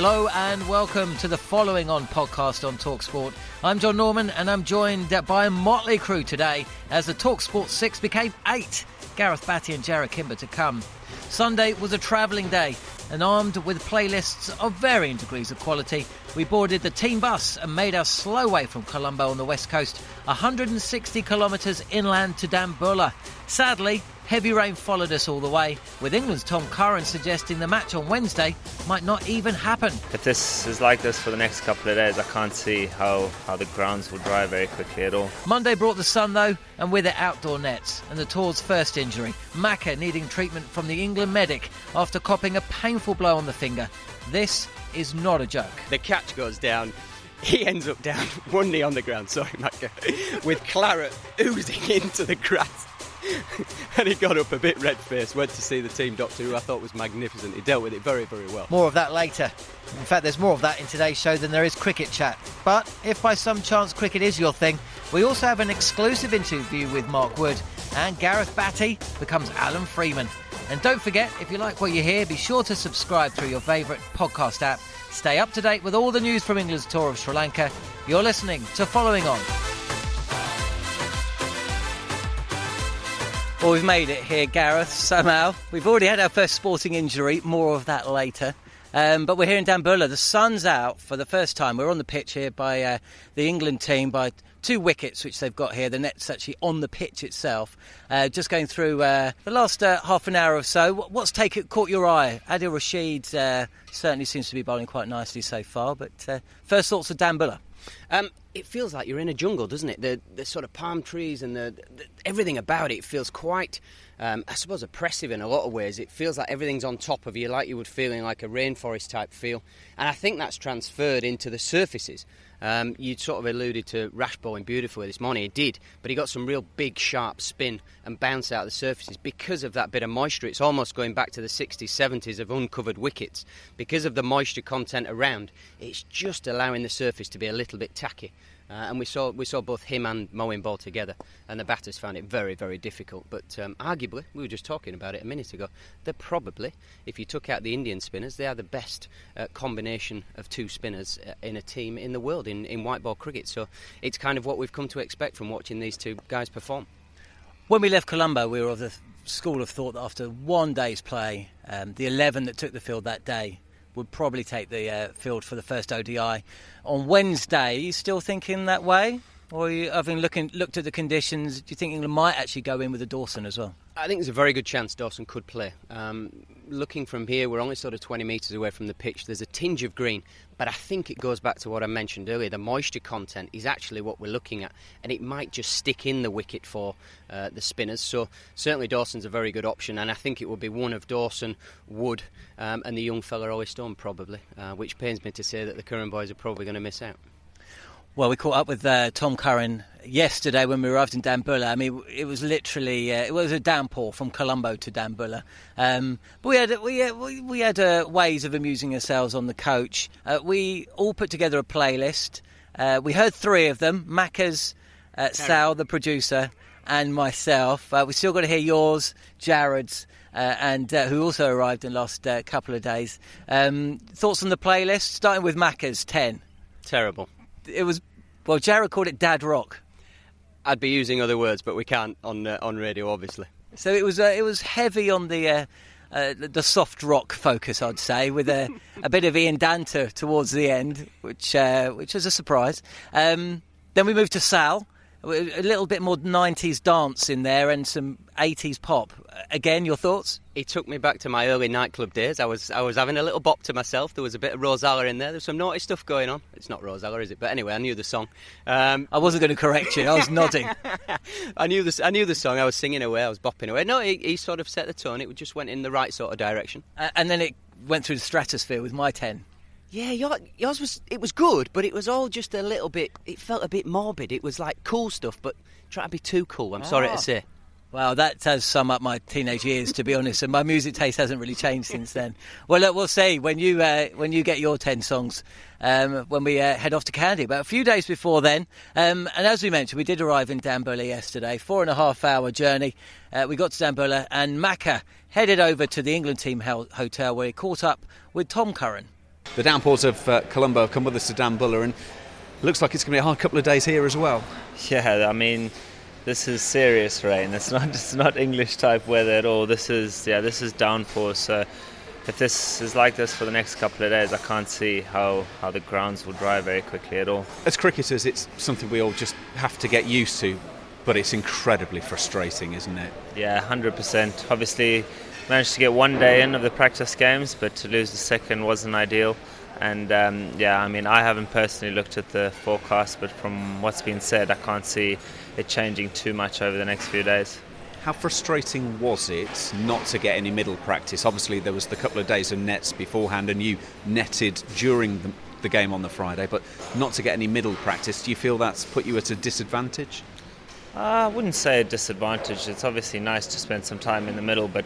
Hello and welcome to the following on podcast on Talksport. I'm John Norman and I'm joined by a motley crew today as the Talksport 6 became 8. Gareth Batty and Jarrod Kimber to come. Sunday was a travelling day and armed with playlists of varying degrees of quality, we boarded the team bus and made our slow way from Colombo on the west coast, 160 kilometres inland to Dambulla. Sadly, Heavy rain followed us all the way, with England's Tom Curran suggesting the match on Wednesday might not even happen. If this is like this for the next couple of days, I can't see how, how the grounds will dry very quickly at all. Monday brought the sun, though, and with it outdoor nets, and the tour's first injury. Macca needing treatment from the England medic after copping a painful blow on the finger. This is not a joke. The catch goes down he ends up down one knee on the ground, sorry, Macca, with claret oozing into the grass. and he got up a bit red faced, went to see the team doctor, who I thought was magnificent. He dealt with it very, very well. More of that later. In fact, there's more of that in today's show than there is cricket chat. But if by some chance cricket is your thing, we also have an exclusive interview with Mark Wood, and Gareth Batty becomes Alan Freeman. And don't forget, if you like what you hear, be sure to subscribe through your favourite podcast app. Stay up to date with all the news from England's tour of Sri Lanka. You're listening to Following On. Well, we've made it here, Gareth, somehow. We've already had our first sporting injury, more of that later. Um, but we're here in Dambulla. The sun's out for the first time. We're on the pitch here by uh, the England team by two wickets, which they've got here. The net's actually on the pitch itself. Uh, just going through uh, the last uh, half an hour or so. What's taken, caught your eye? Adil Rashid uh, certainly seems to be bowling quite nicely so far. But uh, first thoughts of Dambulla? Um, it feels like you're in a jungle, doesn't it? The the sort of palm trees and the, the everything about it feels quite, um, I suppose, oppressive in a lot of ways. It feels like everything's on top of you, like you would feel in like a rainforest type feel, and I think that's transferred into the surfaces. Um, you sort of alluded to Rash bowling beautifully this morning. He did, but he got some real big, sharp spin and bounce out of the surfaces because of that bit of moisture. It's almost going back to the 60s, 70s of uncovered wickets. Because of the moisture content around, it's just allowing the surface to be a little bit tacky. Uh, and we saw we saw both him and Moeen Ball together, and the batters found it very very difficult. But um, arguably, we were just talking about it a minute ago. They're probably, if you took out the Indian spinners, they are the best uh, combination of two spinners uh, in a team in the world in, in white ball cricket. So it's kind of what we've come to expect from watching these two guys perform. When we left Colombo, we were of the school of thought that after one day's play, um, the 11 that took the field that day would probably take the uh, field for the first ODI. On Wednesday, are you still thinking that way? Or you, having looking, looked at the conditions, do you think England might actually go in with a Dawson as well? I think there's a very good chance Dawson could play. Um, looking from here, we're only sort of 20 metres away from the pitch. There's a tinge of green, but I think it goes back to what I mentioned earlier. The moisture content is actually what we're looking at, and it might just stick in the wicket for uh, the spinners. So certainly Dawson's a very good option, and I think it would be one of Dawson, Wood, um, and the young fella Ollie Stone probably, uh, which pains me to say that the Curran boys are probably going to miss out. Well, we caught up with uh, Tom Curran yesterday when we arrived in Dambulla. I mean, it was literally uh, it was a downpour from Colombo to Dambulla. Um, but we had we had, we had uh, ways of amusing ourselves on the coach. Uh, we all put together a playlist. Uh, we heard three of them: Macca's, uh, Sal, the producer, and myself. we still got to hear yours, Jarrod's. and who also arrived in the last couple of days. Um, thoughts on the playlist, starting with Macca's ten. Terrible. It was well, Jarrod called it dad rock. I'd be using other words, but we can't on uh, on radio, obviously. So it was uh, it was heavy on the uh, uh the soft rock focus, I'd say, with a, a bit of Ian Danter towards the end, which uh, which was a surprise. Um, then we moved to Sal, a little bit more 90s dance in there and some 80s pop. Again, your thoughts? It took me back to my early nightclub days. I was I was having a little bop to myself. There was a bit of Rozalla in there. There's some naughty stuff going on. It's not Rozalla, is it? But anyway, I knew the song. Um, I wasn't going to correct you. I was nodding. I knew the I knew the song. I was singing away. I was bopping away. No, he, he sort of set the tone. It just went in the right sort of direction. Uh, and then it went through the stratosphere with my ten. Yeah, yours was it was good, but it was all just a little bit. It felt a bit morbid. It was like cool stuff, but trying to be too cool. I'm sorry to ah. say. Well, that does sum up my teenage years, to be honest, and my music taste hasn't really changed since then. Well, look, we'll see when you uh, when you get your ten songs um, when we uh, head off to Kandy. But a few days before then, um, and as we mentioned, we did arrive in Dambulla yesterday, four and a half hour journey. Uh, we got to Dambulla, and Macca headed over to the England team hotel where he caught up with Tom Curran. The downpours of uh, Colombo have come with us to Dambulla, and looks like it's going to be a hard couple of days here as well. Yeah, I mean this is serious rain. It's not it's not English type weather at all. This is yeah, this is downpour. So if this is like this for the next couple of days, I can't see how, how the grounds will dry very quickly at all. As cricketers, it's something we all just have to get used to, but it's incredibly frustrating, isn't it? Yeah, 100%. Obviously, managed to get one day in of the practice games, but to lose the second wasn't ideal. And um, yeah, I mean, I haven't personally looked at the forecast, but from what's been said, I can't see it changing too much over the next few days. How frustrating was it not to get any middle practice? Obviously, there was the couple of days of nets beforehand, and you netted during the, the game on the Friday, but not to get any middle practice. Do you feel that's put you at a disadvantage? Uh, I wouldn't say a disadvantage. It's obviously nice to spend some time in the middle, but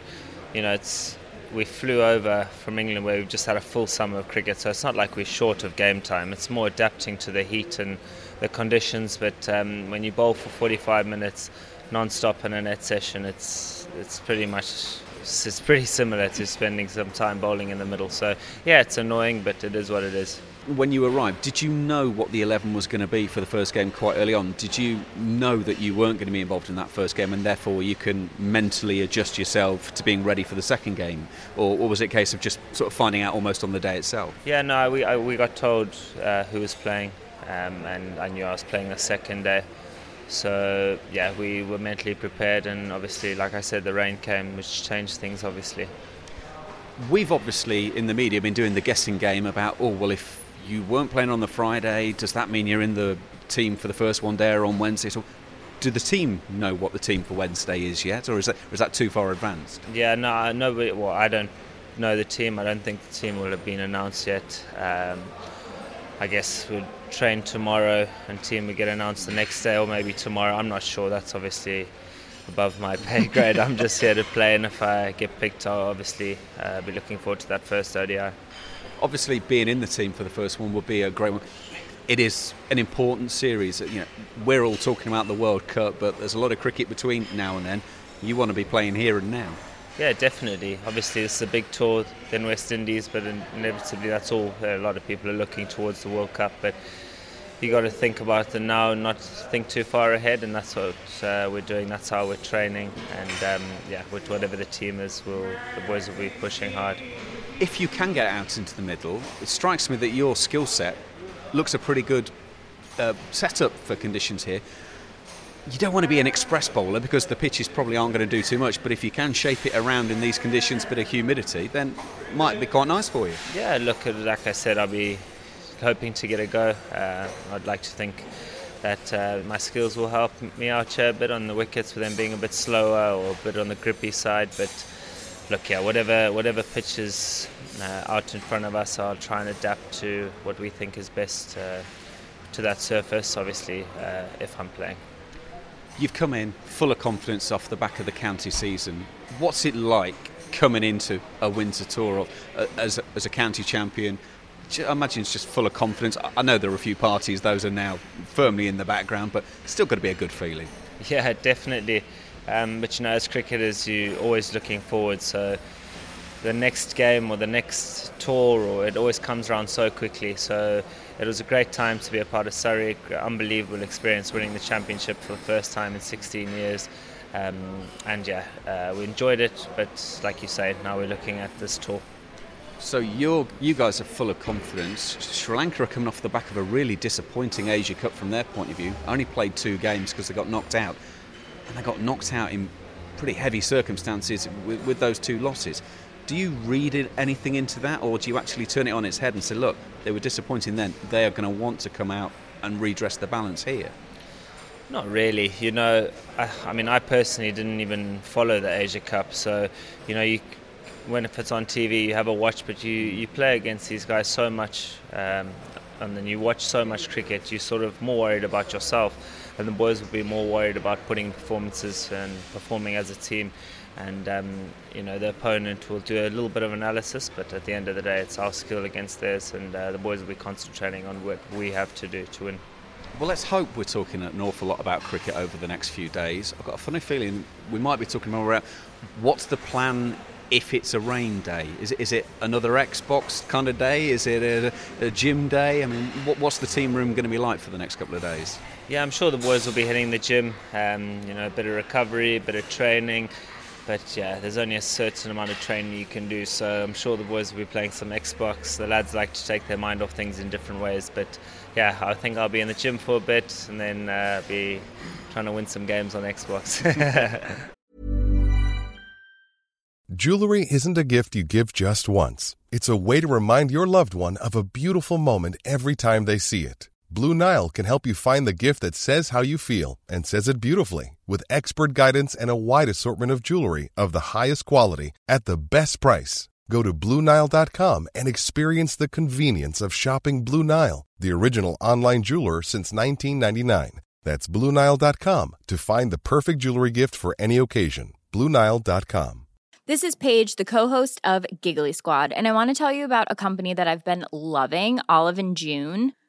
you know, it's we flew over from England where we've just had a full summer of cricket, so it's not like we're short of game time. It's more adapting to the heat and the conditions. But um, when you bowl for 45 minutes non-stop in a net session, it's it's pretty much it's pretty similar to spending some time bowling in the middle. So yeah, it's annoying, but it is what it is when you arrived, did you know what the 11 was going to be for the first game quite early on? Did you know that you weren't going to be involved in that first game and therefore you can mentally adjust yourself to being ready for the second game? Or, or was it a case of just sort of finding out almost on the day itself? Yeah, no, we, I, we got told uh, who was playing um, and I knew I was playing the second day. So, yeah, we were mentally prepared and obviously, like I said, the rain came, which changed things obviously. We've obviously in the media been doing the guessing game about, oh, well, if you weren't playing on the Friday. Does that mean you're in the team for the first one day or on Wednesday? So, do the team know what the team for Wednesday is yet, or is that is that too far advanced? Yeah, no, nobody. Well, I don't know the team. I don't think the team will have been announced yet. Um, I guess we'll train tomorrow, and team will get announced the next day or maybe tomorrow. I'm not sure. That's obviously above my pay grade. I'm just here to play, and if I get picked, I'll obviously uh, be looking forward to that first ODI obviously being in the team for the first one would be a great one. It is an important series. You know, we're all talking about the World Cup, but there's a lot of cricket between now and then. You want to be playing here and now. Yeah, definitely. Obviously, it's a big tour than West Indies, but inevitably, that's all. A lot of people are looking towards the World Cup, but you got to think about the now, and not think too far ahead, and that's what uh, we're doing. That's how we're training, and um, yeah, with whatever the team is, we'll, the boys will be pushing hard if you can get out into the middle, it strikes me that your skill set looks a pretty good uh, setup for conditions here. you don't want to be an express bowler because the pitches probably aren't going to do too much. But if you can shape it around in these conditions, bit of humidity, then might be quite nice for you. Yeah, look, like I said, I'll be hoping to get a go. Uh, I'd like to think that uh, my skills will help me out a bit on the wickets with them being a bit slower or a bit on the grippy side. But look, yeah, whatever whatever pitches uh, out in front of us, I'll try and adapt to what we think is best uh, to that surface. Obviously, uh, if I'm playing. You've come in full of confidence off the back of the county season. What's it like coming into a winter Tour uh, as, as a county champion? I imagine it's just full of confidence. I know there are a few parties; those are now firmly in the background, but still got to be a good feeling. Yeah, definitely. Um, but you know, as cricketers, you're always looking forward. So the next game or the next tour, or it always comes around so quickly. So it was a great time to be a part of Surrey. Unbelievable experience winning the championship for the first time in 16 years. Um, and yeah, uh, we enjoyed it. But like you say, now we're looking at this tour. So you're, you guys are full of confidence. Sri Lanka are coming off the back of a really disappointing Asia Cup from their point of view. Only played two games because they got knocked out, and they got knocked out in pretty heavy circumstances with, with those two losses. Do you read anything into that, or do you actually turn it on its head and say, look, they were disappointing then, they are going to want to come out and redress the balance here? Not really. You know, I, I, mean, I personally didn't even follow the Asia Cup, so you know, you, when it's on TV, you have a watch, but you, you play against these guys so much, um, and then you watch so much cricket, you're sort of more worried about yourself, and the boys will be more worried about putting performances and performing as a team and um, you know the opponent will do a little bit of analysis, but at the end of the day, it's our skill against theirs, and uh, the boys will be concentrating on what we have to do to win. Well, let's hope we're talking an awful lot about cricket over the next few days. I've got a funny feeling we might be talking more about what's the plan if it's a rain day? Is it, is it another Xbox kind of day? Is it a, a gym day? I mean, what, what's the team room going to be like for the next couple of days? Yeah, I'm sure the boys will be hitting the gym. Um, you know, a bit of recovery, a bit of training. But yeah, there's only a certain amount of training you can do. So I'm sure the boys will be playing some Xbox. The lads like to take their mind off things in different ways. But yeah, I think I'll be in the gym for a bit and then uh, be trying to win some games on Xbox. Jewelry isn't a gift you give just once. It's a way to remind your loved one of a beautiful moment every time they see it. Blue Nile can help you find the gift that says how you feel and says it beautifully with expert guidance and a wide assortment of jewelry of the highest quality at the best price. Go to BlueNile.com and experience the convenience of shopping Blue Nile, the original online jeweler since 1999. That's BlueNile.com to find the perfect jewelry gift for any occasion. BlueNile.com. This is Paige, the co-host of Giggly Squad, and I want to tell you about a company that I've been loving, Olive and June.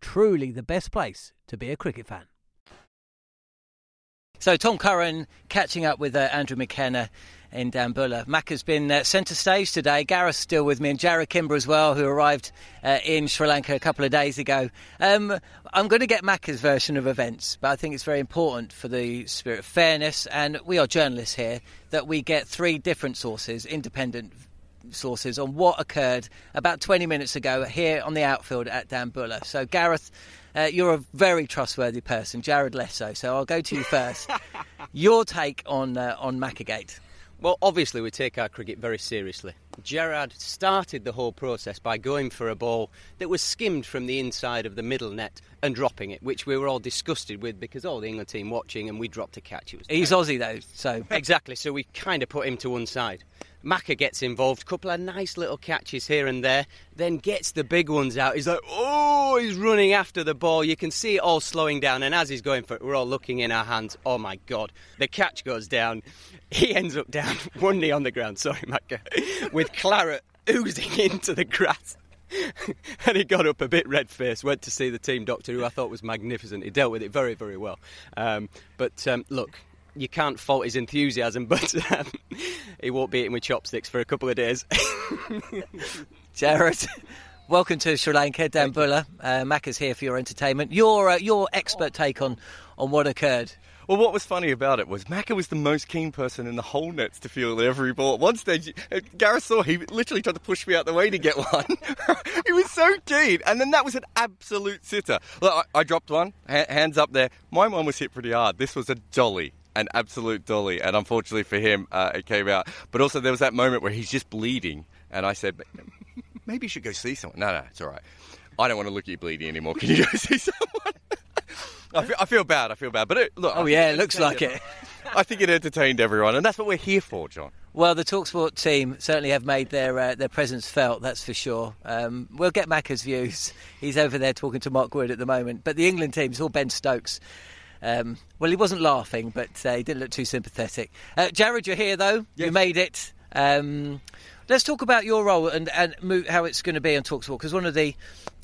Truly the best place to be a cricket fan. So Tom Curran catching up with uh, Andrew McKenna in Dambulla. Mac has been uh, centre stage today. Gareth's still with me, and Jarrod Kimber as well, who arrived uh, in Sri Lanka a couple of days ago. Um, I'm going to get Macca's version of events, but I think it's very important for the spirit of fairness, and we are journalists here, that we get three different sources, independent sources, on what occurred about 20 minutes ago here on the outfield at Dambulla. So, Gareth, uh, you're a very trustworthy person, Jarrod less so. So I'll go to you first. Your take on uh, on Maccagate. Well, obviously, we take our cricket very seriously. Gerard started the whole process by going for a ball that was skimmed from the inside of the middle net and dropping it, which we were all disgusted with because all the England team watching and we dropped a catch. It was He's Aussie though, so exactly. So we kind of put him to one side. Macca gets involved, couple of nice little catches here and there, then gets the big ones out. He's like, oh, he's running after the ball. You can see it all slowing down, and as he's going for it, we're all looking in our hands. Oh my God, the catch goes down. He ends up down, one knee on the ground, sorry, Macca, with claret oozing into the grass. and he got up a bit red faced, went to see the team doctor, who I thought was magnificent. He dealt with it very, very well. Um, but um, look, you can't fault his enthusiasm, but um, he won't be eating with chopsticks for a couple of days. Jarrod, welcome to Sri Lanka, Dambulla. Uh, Mac is here for your entertainment. Your uh, your expert take on on what occurred. Well, what was funny about it was Macca was the most keen person in the whole nets to feel every ball. At one stage, uh, Gareth saw he literally tried to push me out the way to get one. he was so keen, and then that was an absolute sitter. Look, I, I dropped one, ha- hands up there. My one was hit pretty hard. This was a dolly an absolute dolly, and unfortunately for him, uh, it came out. But also, there was that moment where he's just bleeding, and I said, maybe you should go see someone. No, no, it's all right. I don't want to look at you bleeding anymore. Can you go see someone? I, feel, I feel bad. I feel bad. But it, look. Oh yeah, it looks like it. I think it entertained everyone, and that's what we're here for, John. Well, the Talksport team certainly have made their uh, their presence felt. That's for sure. Um, we'll get Macca's views. He's over there talking to Mark Wood at the moment. But the England team is all Ben Stokes. Um, well, he wasn't laughing, but uh, he didn't look too sympathetic. Uh, Jarrod, you're here though. Yes. You made it. Um, let's talk about your role and, and how it's going to be on Talksport because one of the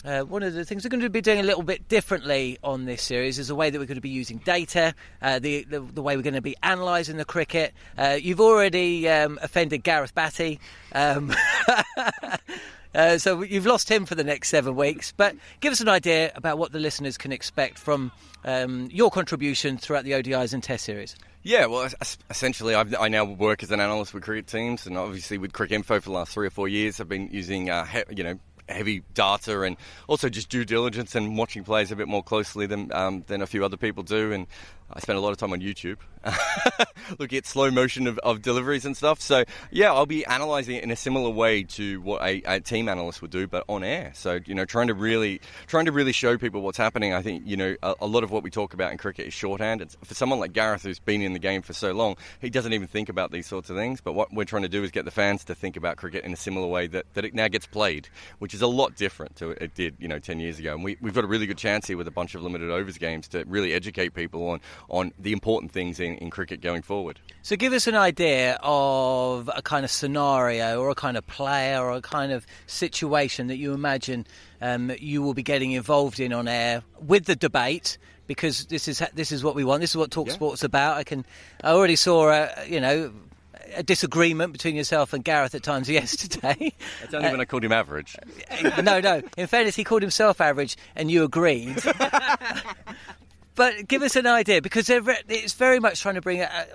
uh, one of the things we're going to be doing a little bit differently on this series is the way that we're going to be using data, uh, the, the, the way we're going to be analysing the cricket. Uh, you've already um, offended Gareth Batty. Um, Uh, so you've lost him for the next seven weeks. But give us an idea about what the listeners can expect from um, your contribution throughout the ODIs and Test series. Yeah, well, essentially, I've, i now work as an analyst with cricket teams, and obviously with Cricinfo for the last three or four years, I've been using, uh, he, you know, heavy data and also just due diligence and watching players a bit more closely than um, than a few other people do. And I spend a lot of time on YouTube looking at slow motion of, of, deliveries and stuff. So yeah, I'll be analysing it in a similar way to what a, a, team analyst would do, but on air. So you know, trying to really trying to really show people what's happening. I think you know a, a lot of what we talk about in cricket is shorthand. It's, for someone like Gareth who's been in the game for so long, he doesn't even think about these sorts of things. But what we're trying to do is get the fans to think about cricket in a similar way that, that it now gets played, which is a lot different to it did you know ten years ago. And we, we've got a really good chance here with a bunch of limited overs games to really educate people on on the important things in, in cricket going forward. So, give us an idea of a kind of scenario or a kind of player or a kind of situation that you imagine um, you will be getting involved in on air with the debate. Because this is this is what we want. This is what Talk yeah. Sports about. I can. I already saw a you know a disagreement between yourself and Gareth at times yesterday. That's only uh, when I called him average. no, no. In fairness, he called himself average, and you agreed. But give us an idea because it's very much trying to bring, a,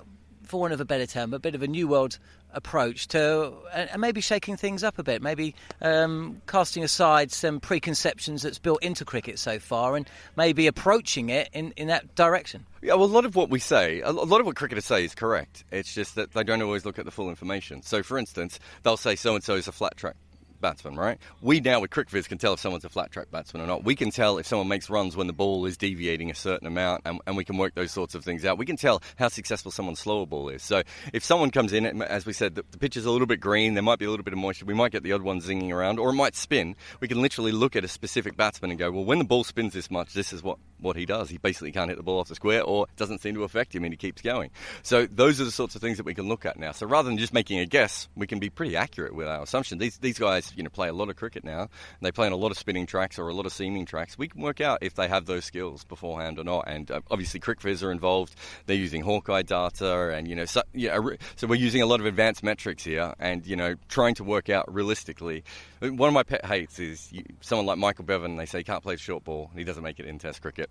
for want of a better term, a bit of a new world approach to, and maybe shaking things up a bit, maybe um, casting aside some preconceptions that's built into cricket so far, and maybe approaching it in, in that direction. Yeah, well, a lot of what we say, a lot of what cricketers say is correct. It's just that they don't always look at the full information. So, for instance, they'll say so and so is a flat track batsman, right? We now with CricViz can tell if someone's a flat track batsman or not. We can tell if someone makes runs when the ball is deviating a certain amount, and, and we can work those sorts of things out. We can tell how successful someone's slower ball is. So if someone comes in, as we said, the, the pitch is a little bit green, there might be a little bit of moisture, we might get the odd one zinging around, or it might spin. We can literally look at a specific batsman and go, well, when the ball spins this much, this is what, what he does. He basically can't hit the ball off the square, or it doesn't seem to affect him, and he keeps going. So those are the sorts of things that we can look at now. So rather than just making a guess, we can be pretty accurate with our assumption. These these guys you know, play a lot of cricket now. And they play on a lot of spinning tracks or a lot of seaming tracks. We can work out if they have those skills beforehand or not. And uh, obviously, CricViz are involved. They're using Hawkeye data, and you know, so, yeah, so we're using a lot of advanced metrics here, and you know, trying to work out realistically. One of my pet hates is you, someone like Michael Bevan. They say he can't play the short ball, he doesn't make it in Test cricket.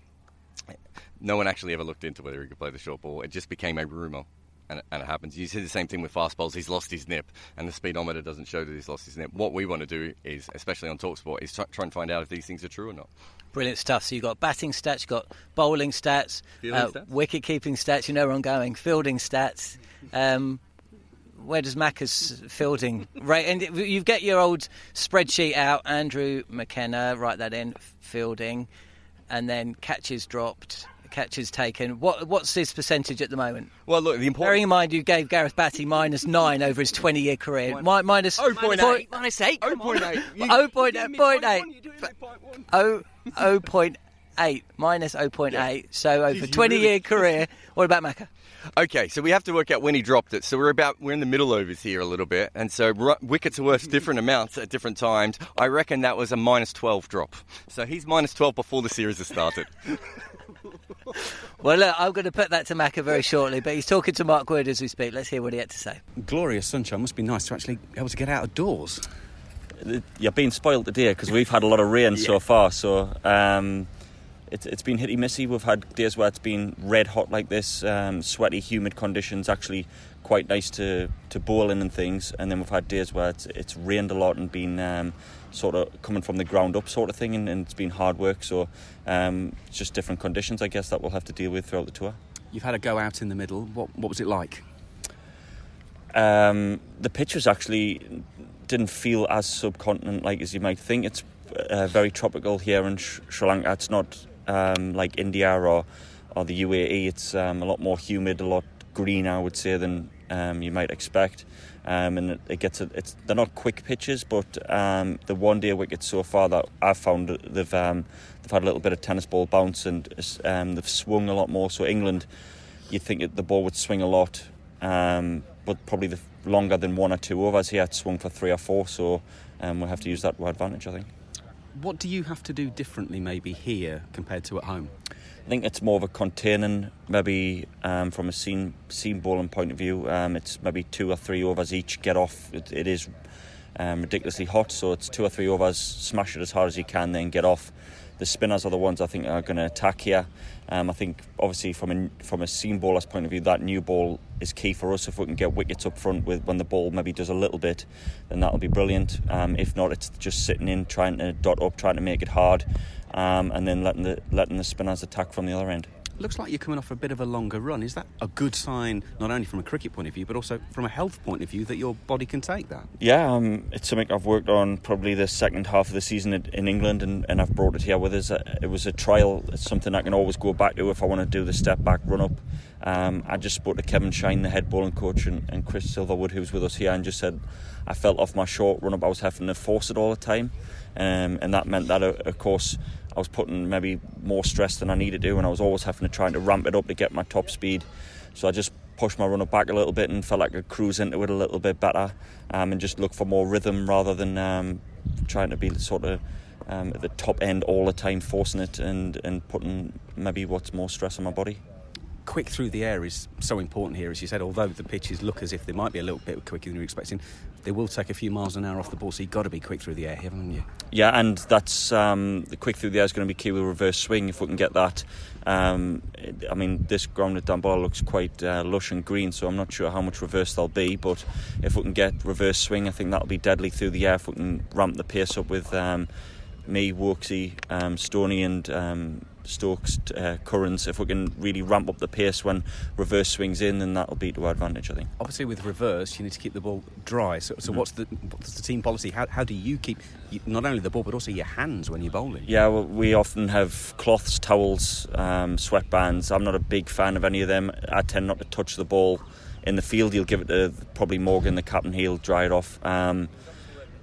No one actually ever looked into whether he could play the short ball. It just became a rumor and, and, it happens. You see the same thing with fast bowls. He's lost his nip, and the speedometer doesn't show that he's lost his nip. What we want to do is, especially on Talksport, is try, try and find out if these things are true or not. Brilliant stuff. So you've got batting stats, you've got bowling stats, uh, stats? wicket keeping stats. You know where I'm going. Fielding stats. Um, where does Macca's fielding right? And you get your old spreadsheet out. Andrew McKenna, write that in. Fielding, and then catches dropped catches taken. What what's his percentage at the moment? Well, look, the important. Bearing in mind you gave Gareth Batty minus nine over his twenty-year career. Mi- minus oh, point eight. Minus eight. Oh point eight. Oh point eight. Point. Oh oh point eight minus oh point eight. So over twenty-year career. What about Macca? Okay, so we have to work out when he dropped it. So we're about we're in the middle overs here a little bit, and so r- wickets are worth different amounts at different times. I reckon that was a minus twelve drop. So he's minus twelve before the series has started. well, look, I'm going to put that to Macca very shortly, but he's talking to Mark Wood as we speak. Let's hear what he had to say. Glorious sunshine. Must be nice to actually be able to get out of doors. You're being spoiled today because we've had a lot of rain yeah. so far. So um, it, has been hitty missy. We've had days where it's been red hot like this, um, sweaty, humid conditions. Actually, quite nice to to bowl in and things. And then we've had days where it's, it's rained a lot and been um, sort of coming from the ground up sort of thing, and, and it's been hard work. So um, it's just different conditions, I guess, that we'll have to deal with throughout the tour. You've had a go out in the middle. What what was it like? Um, the pitch was actually didn't feel as subcontinent like as you might think. It's uh, very tropical here in Sri Lanka. It's not um, like India or or the UAE. It's um, a lot more humid, a lot greener, I would say, than um, you might expect um, and it, gets a, it's they're not quick pitches, but um, the one day wickets so far that I've found they've um, they've had a little bit of tennis ball bounce and um, they've swung a lot more. So England, you'd think the ball would swing a lot, um, but probably the longer than one or two overs here, it swung for three or four. So um, we'll have to use that to advantage, I think. What do you have to do differently, maybe here compared to at home? I think it's more of a containing, maybe um, from a seam seam bowling point of view. Um, it's maybe two or three overs each. Get off. it, it is um, ridiculously hot, so it's two or three overs. Smash it as hard as you can, then get off. The spinners are the ones I think are going to attack here. Um, I think obviously from a from a seam bowler's point of view, that new ball is key for us. If we can get wickets up front with when the ball maybe does a little bit, then that'll be brilliant. Um, if not, it's just sitting in, trying to dot up, trying to make it hard um, and then letting the letting the spinners attack from the other end. Looks like you're coming off a bit of a longer run. Is that a good sign, not only from a cricket point of view, but also from a health point of view, that your body can take that? Yeah, um, it's something I've worked on probably the second half of the season in England, and, and I've brought it here with us. Uh, it was a trial. It's something I can always go back to if I want to do the step back run up. Um, I just spoke to Kevin Shine, the head bowling coach, and, and Chris Silverwood, who was with us here, and just said I felt off my short run up. I was having to force it all the time, um, and that meant that, uh, of course I was putting maybe more stress than I needed to, and I was always having to try to ramp it up to get my top speed. So I just pushed my runner back a little bit and felt like I could cruise into it a little bit better, um, and just look for more rhythm rather than um, trying to be sort of um, at the top end all the time, forcing it and and putting maybe what's more stress on my body quick through the air is so important here, as you said. Although the pitches look as if they might be a little bit quicker than you're expecting, they will take a few miles an hour off the ball. So you've got to be quick through the air, haven't you? Yeah, and that's um, the quick through the air is going to be key with reverse swing. If we can get that, um, I mean, this ground at Dambulla looks quite uh, lush and green, so I'm not sure how much reverse there'll be. But if we can get reverse swing, I think that'll be deadly through the air. If we can ramp the pace up with um, me, Woakesy, um, Stoney, and um, Stokes uh, if we can really ramp up the pace when reverse swings in, then that'll be to our advantage, I think. Obviously, with reverse, you need to keep the ball dry. So, so mm what's the what's the team policy? How, how do you keep not only the ball but also your hands when you're bowling? Yeah, well, we often have cloths, towels, um, sweatbands. I'm not a big fan of any of them. I tend not to touch the ball in the field. You'll give it to probably Morgan, the captain. He'll dry it off. Um,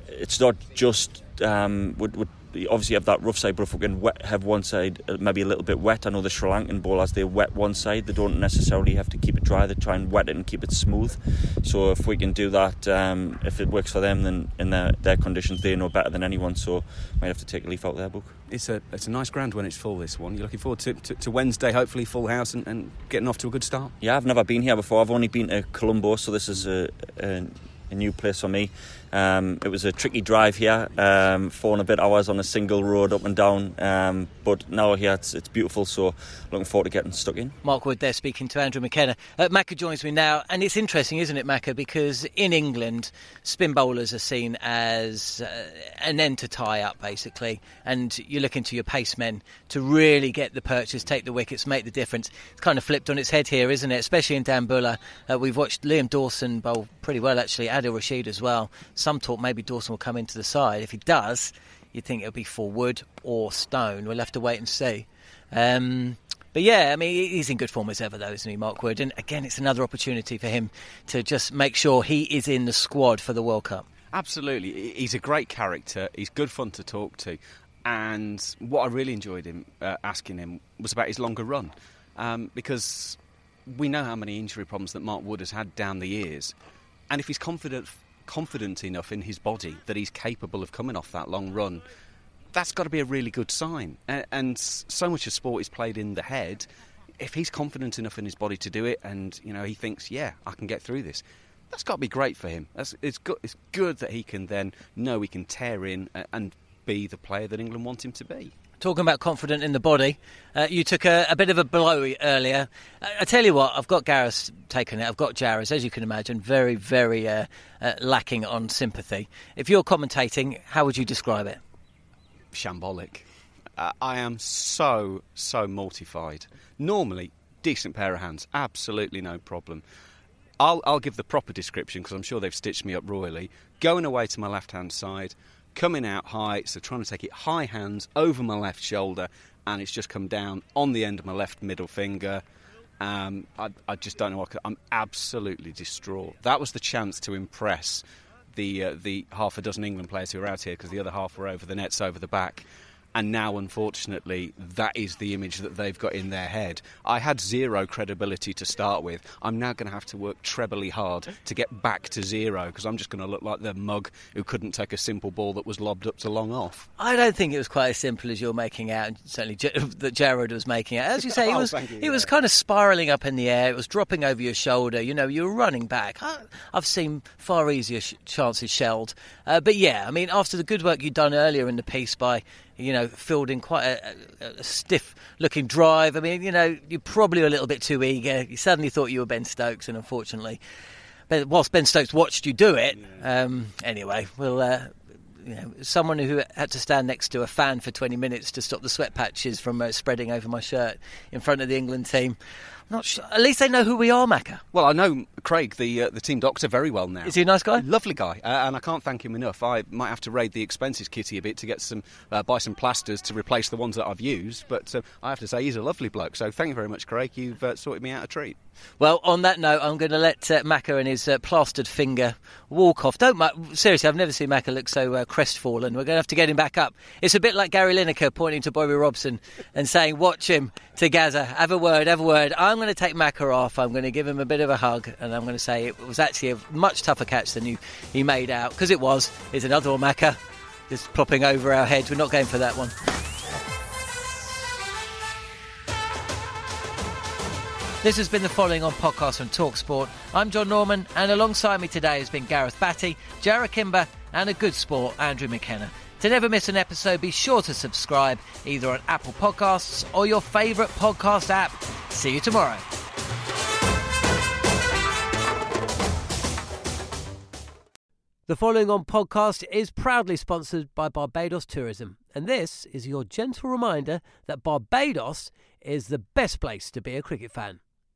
it's not just um, with you obviously have that rough side, but if we can wet, have one side uh, maybe a little bit wet, I know the Sri Lankan bowlers they wet one side. They don't necessarily have to keep it dry. They try and wet it and keep it smooth. So if we can do that, um, if it works for them, then in their, their conditions they know better than anyone. So might have to take a leaf out of their book. It's a it's a nice ground when it's full. This one. You're looking forward to, to, to Wednesday, hopefully full house and, and, getting off to a good start. Yeah, I've never been here before. I've only been to Colombo, so this is a, a, a new place for me. Um, it was a tricky drive here, um, four and a bit hours on a single road up and down. Um, but now here it's, it's, beautiful, so looking forward to getting stuck in. Mark Wood there speaking to Andrew McKenna. Uh, Macca joins me now, and it's interesting, isn't it, Macca? Because in England, spin bowlers are seen as uh, an end to tie up, basically, and you're looking to your pacemen to really get the purchase, take the wickets, make the difference. It's kind of flipped on its head here, isn't it? Especially in Dambulla. Uh, we've watched Liam Dawson bowl pretty well, actually, Adil Rashid as well some talk maybe Dawson will come into the side. If he does, you'd think it'll be for Wood or Stone. We'll have to wait and see. Um, but yeah, I mean, he's in good form as ever, though, isn't he, Mark Wood? And again, it's another opportunity for him to just make sure he is in the squad for the World Cup. Absolutely. He's a great character. He's good fun to talk to. And what I really enjoyed him uh, asking him was about his longer run. Um, because we know how many injury problems that Mark Wood has had down the years. And if he's confident confident enough in his body that he's capable of coming off that long run, that's got to be a really good sign. And so much of sport is played in the head. If he's confident enough in his body to do it, and you know he thinks, yeah, I can get through this, that's got to be great for him. That's, it's good. It's good that he can then know he can tear in and be the player that England want him to be. Talking about confident in the body, uh, you took a, a, bit of a blow earlier. I, I, tell you what, I've got Gareth taking it. I've got Jarvis, as you can imagine, very, very uh, uh, lacking on sympathy. If you're commentating, how would you describe it? Shambolic. Uh, I am so, so mortified. Normally, decent pair of hands, absolutely no problem. I'll, I'll give the proper description because I'm sure they've stitched me up royally. Going away to my left hand side, coming out high, so trying to take it high hands over my left shoulder, and it's just come down on the end of my left middle finger. Um, I, I, just don't know what I'm absolutely distraught. That was the chance to impress the uh, the half a dozen England players who were out here because the other half were over the nets over the back and now unfortunately that is the image that they've got in their head. I had zero credibility to start with. I'm now going to have to work trebly hard to get back to zero because I'm just going to look like the mug who couldn't take a simple ball that was lobbed up to long off. I don't think it was quite as simple as you're making out, and certainly that Jarrod was making out. As you say, oh, he was you, he yeah. was kind of spiralling up in the air. It was dropping over your shoulder. You know, you were running back. I, have seen far easier sh- chances shelled. Uh, but yeah, I mean, after the good work you'd done earlier in the piece by you know, fielding quite a, a, a stiff looking drive. I mean, you know, you're probably a little bit too eager. You suddenly thought you were Ben Stokes, and unfortunately, whilst Ben Stokes watched you do it, um, anyway, we'll. Uh, you know, someone who had to stand next to a fan for 20 minutes to stop the sweat patches from uh, spreading over my shirt in front of the England team. Not sure. At least they know who we are, Macca. Well, I know Craig, the uh, the team doctor, very well now. Is he a nice guy? Lovely guy, uh, and I can't thank him enough. I might have to raid the expenses kitty a bit to get some uh, buy some plasters to replace the ones that I've used. But uh, I have to say, he's a lovely bloke. So thank you very much, Craig. You've uh, sorted me out a treat. Well, on that note, I'm going to let uh, Macca and his uh, plastered finger walk off. Don't seriously, I've never seen Macca look so uh, crestfallen. We're going to have to get him back up. It's a bit like Gary Lineker pointing to Bobby Robson and saying, "Watch him to Gazza. Have a word, have a word." I'm going to take Macca off. I'm going to give him a bit of a hug, and I'm going to say it was actually a much tougher catch than you he made out because it was. It's another one, just plopping over our heads. We're not going for that one. This has been the following on podcast from Talksport. I'm John Norman, and alongside me today has been Gareth Batty, Jarrod Kimber, and a good sport, Andrew McKenna. To never miss an episode, be sure to subscribe either on Apple Podcasts or your favourite podcast app. See you tomorrow. The following on podcast is proudly sponsored by Barbados Tourism, and this is your gentle reminder that Barbados is the best place to be a cricket fan.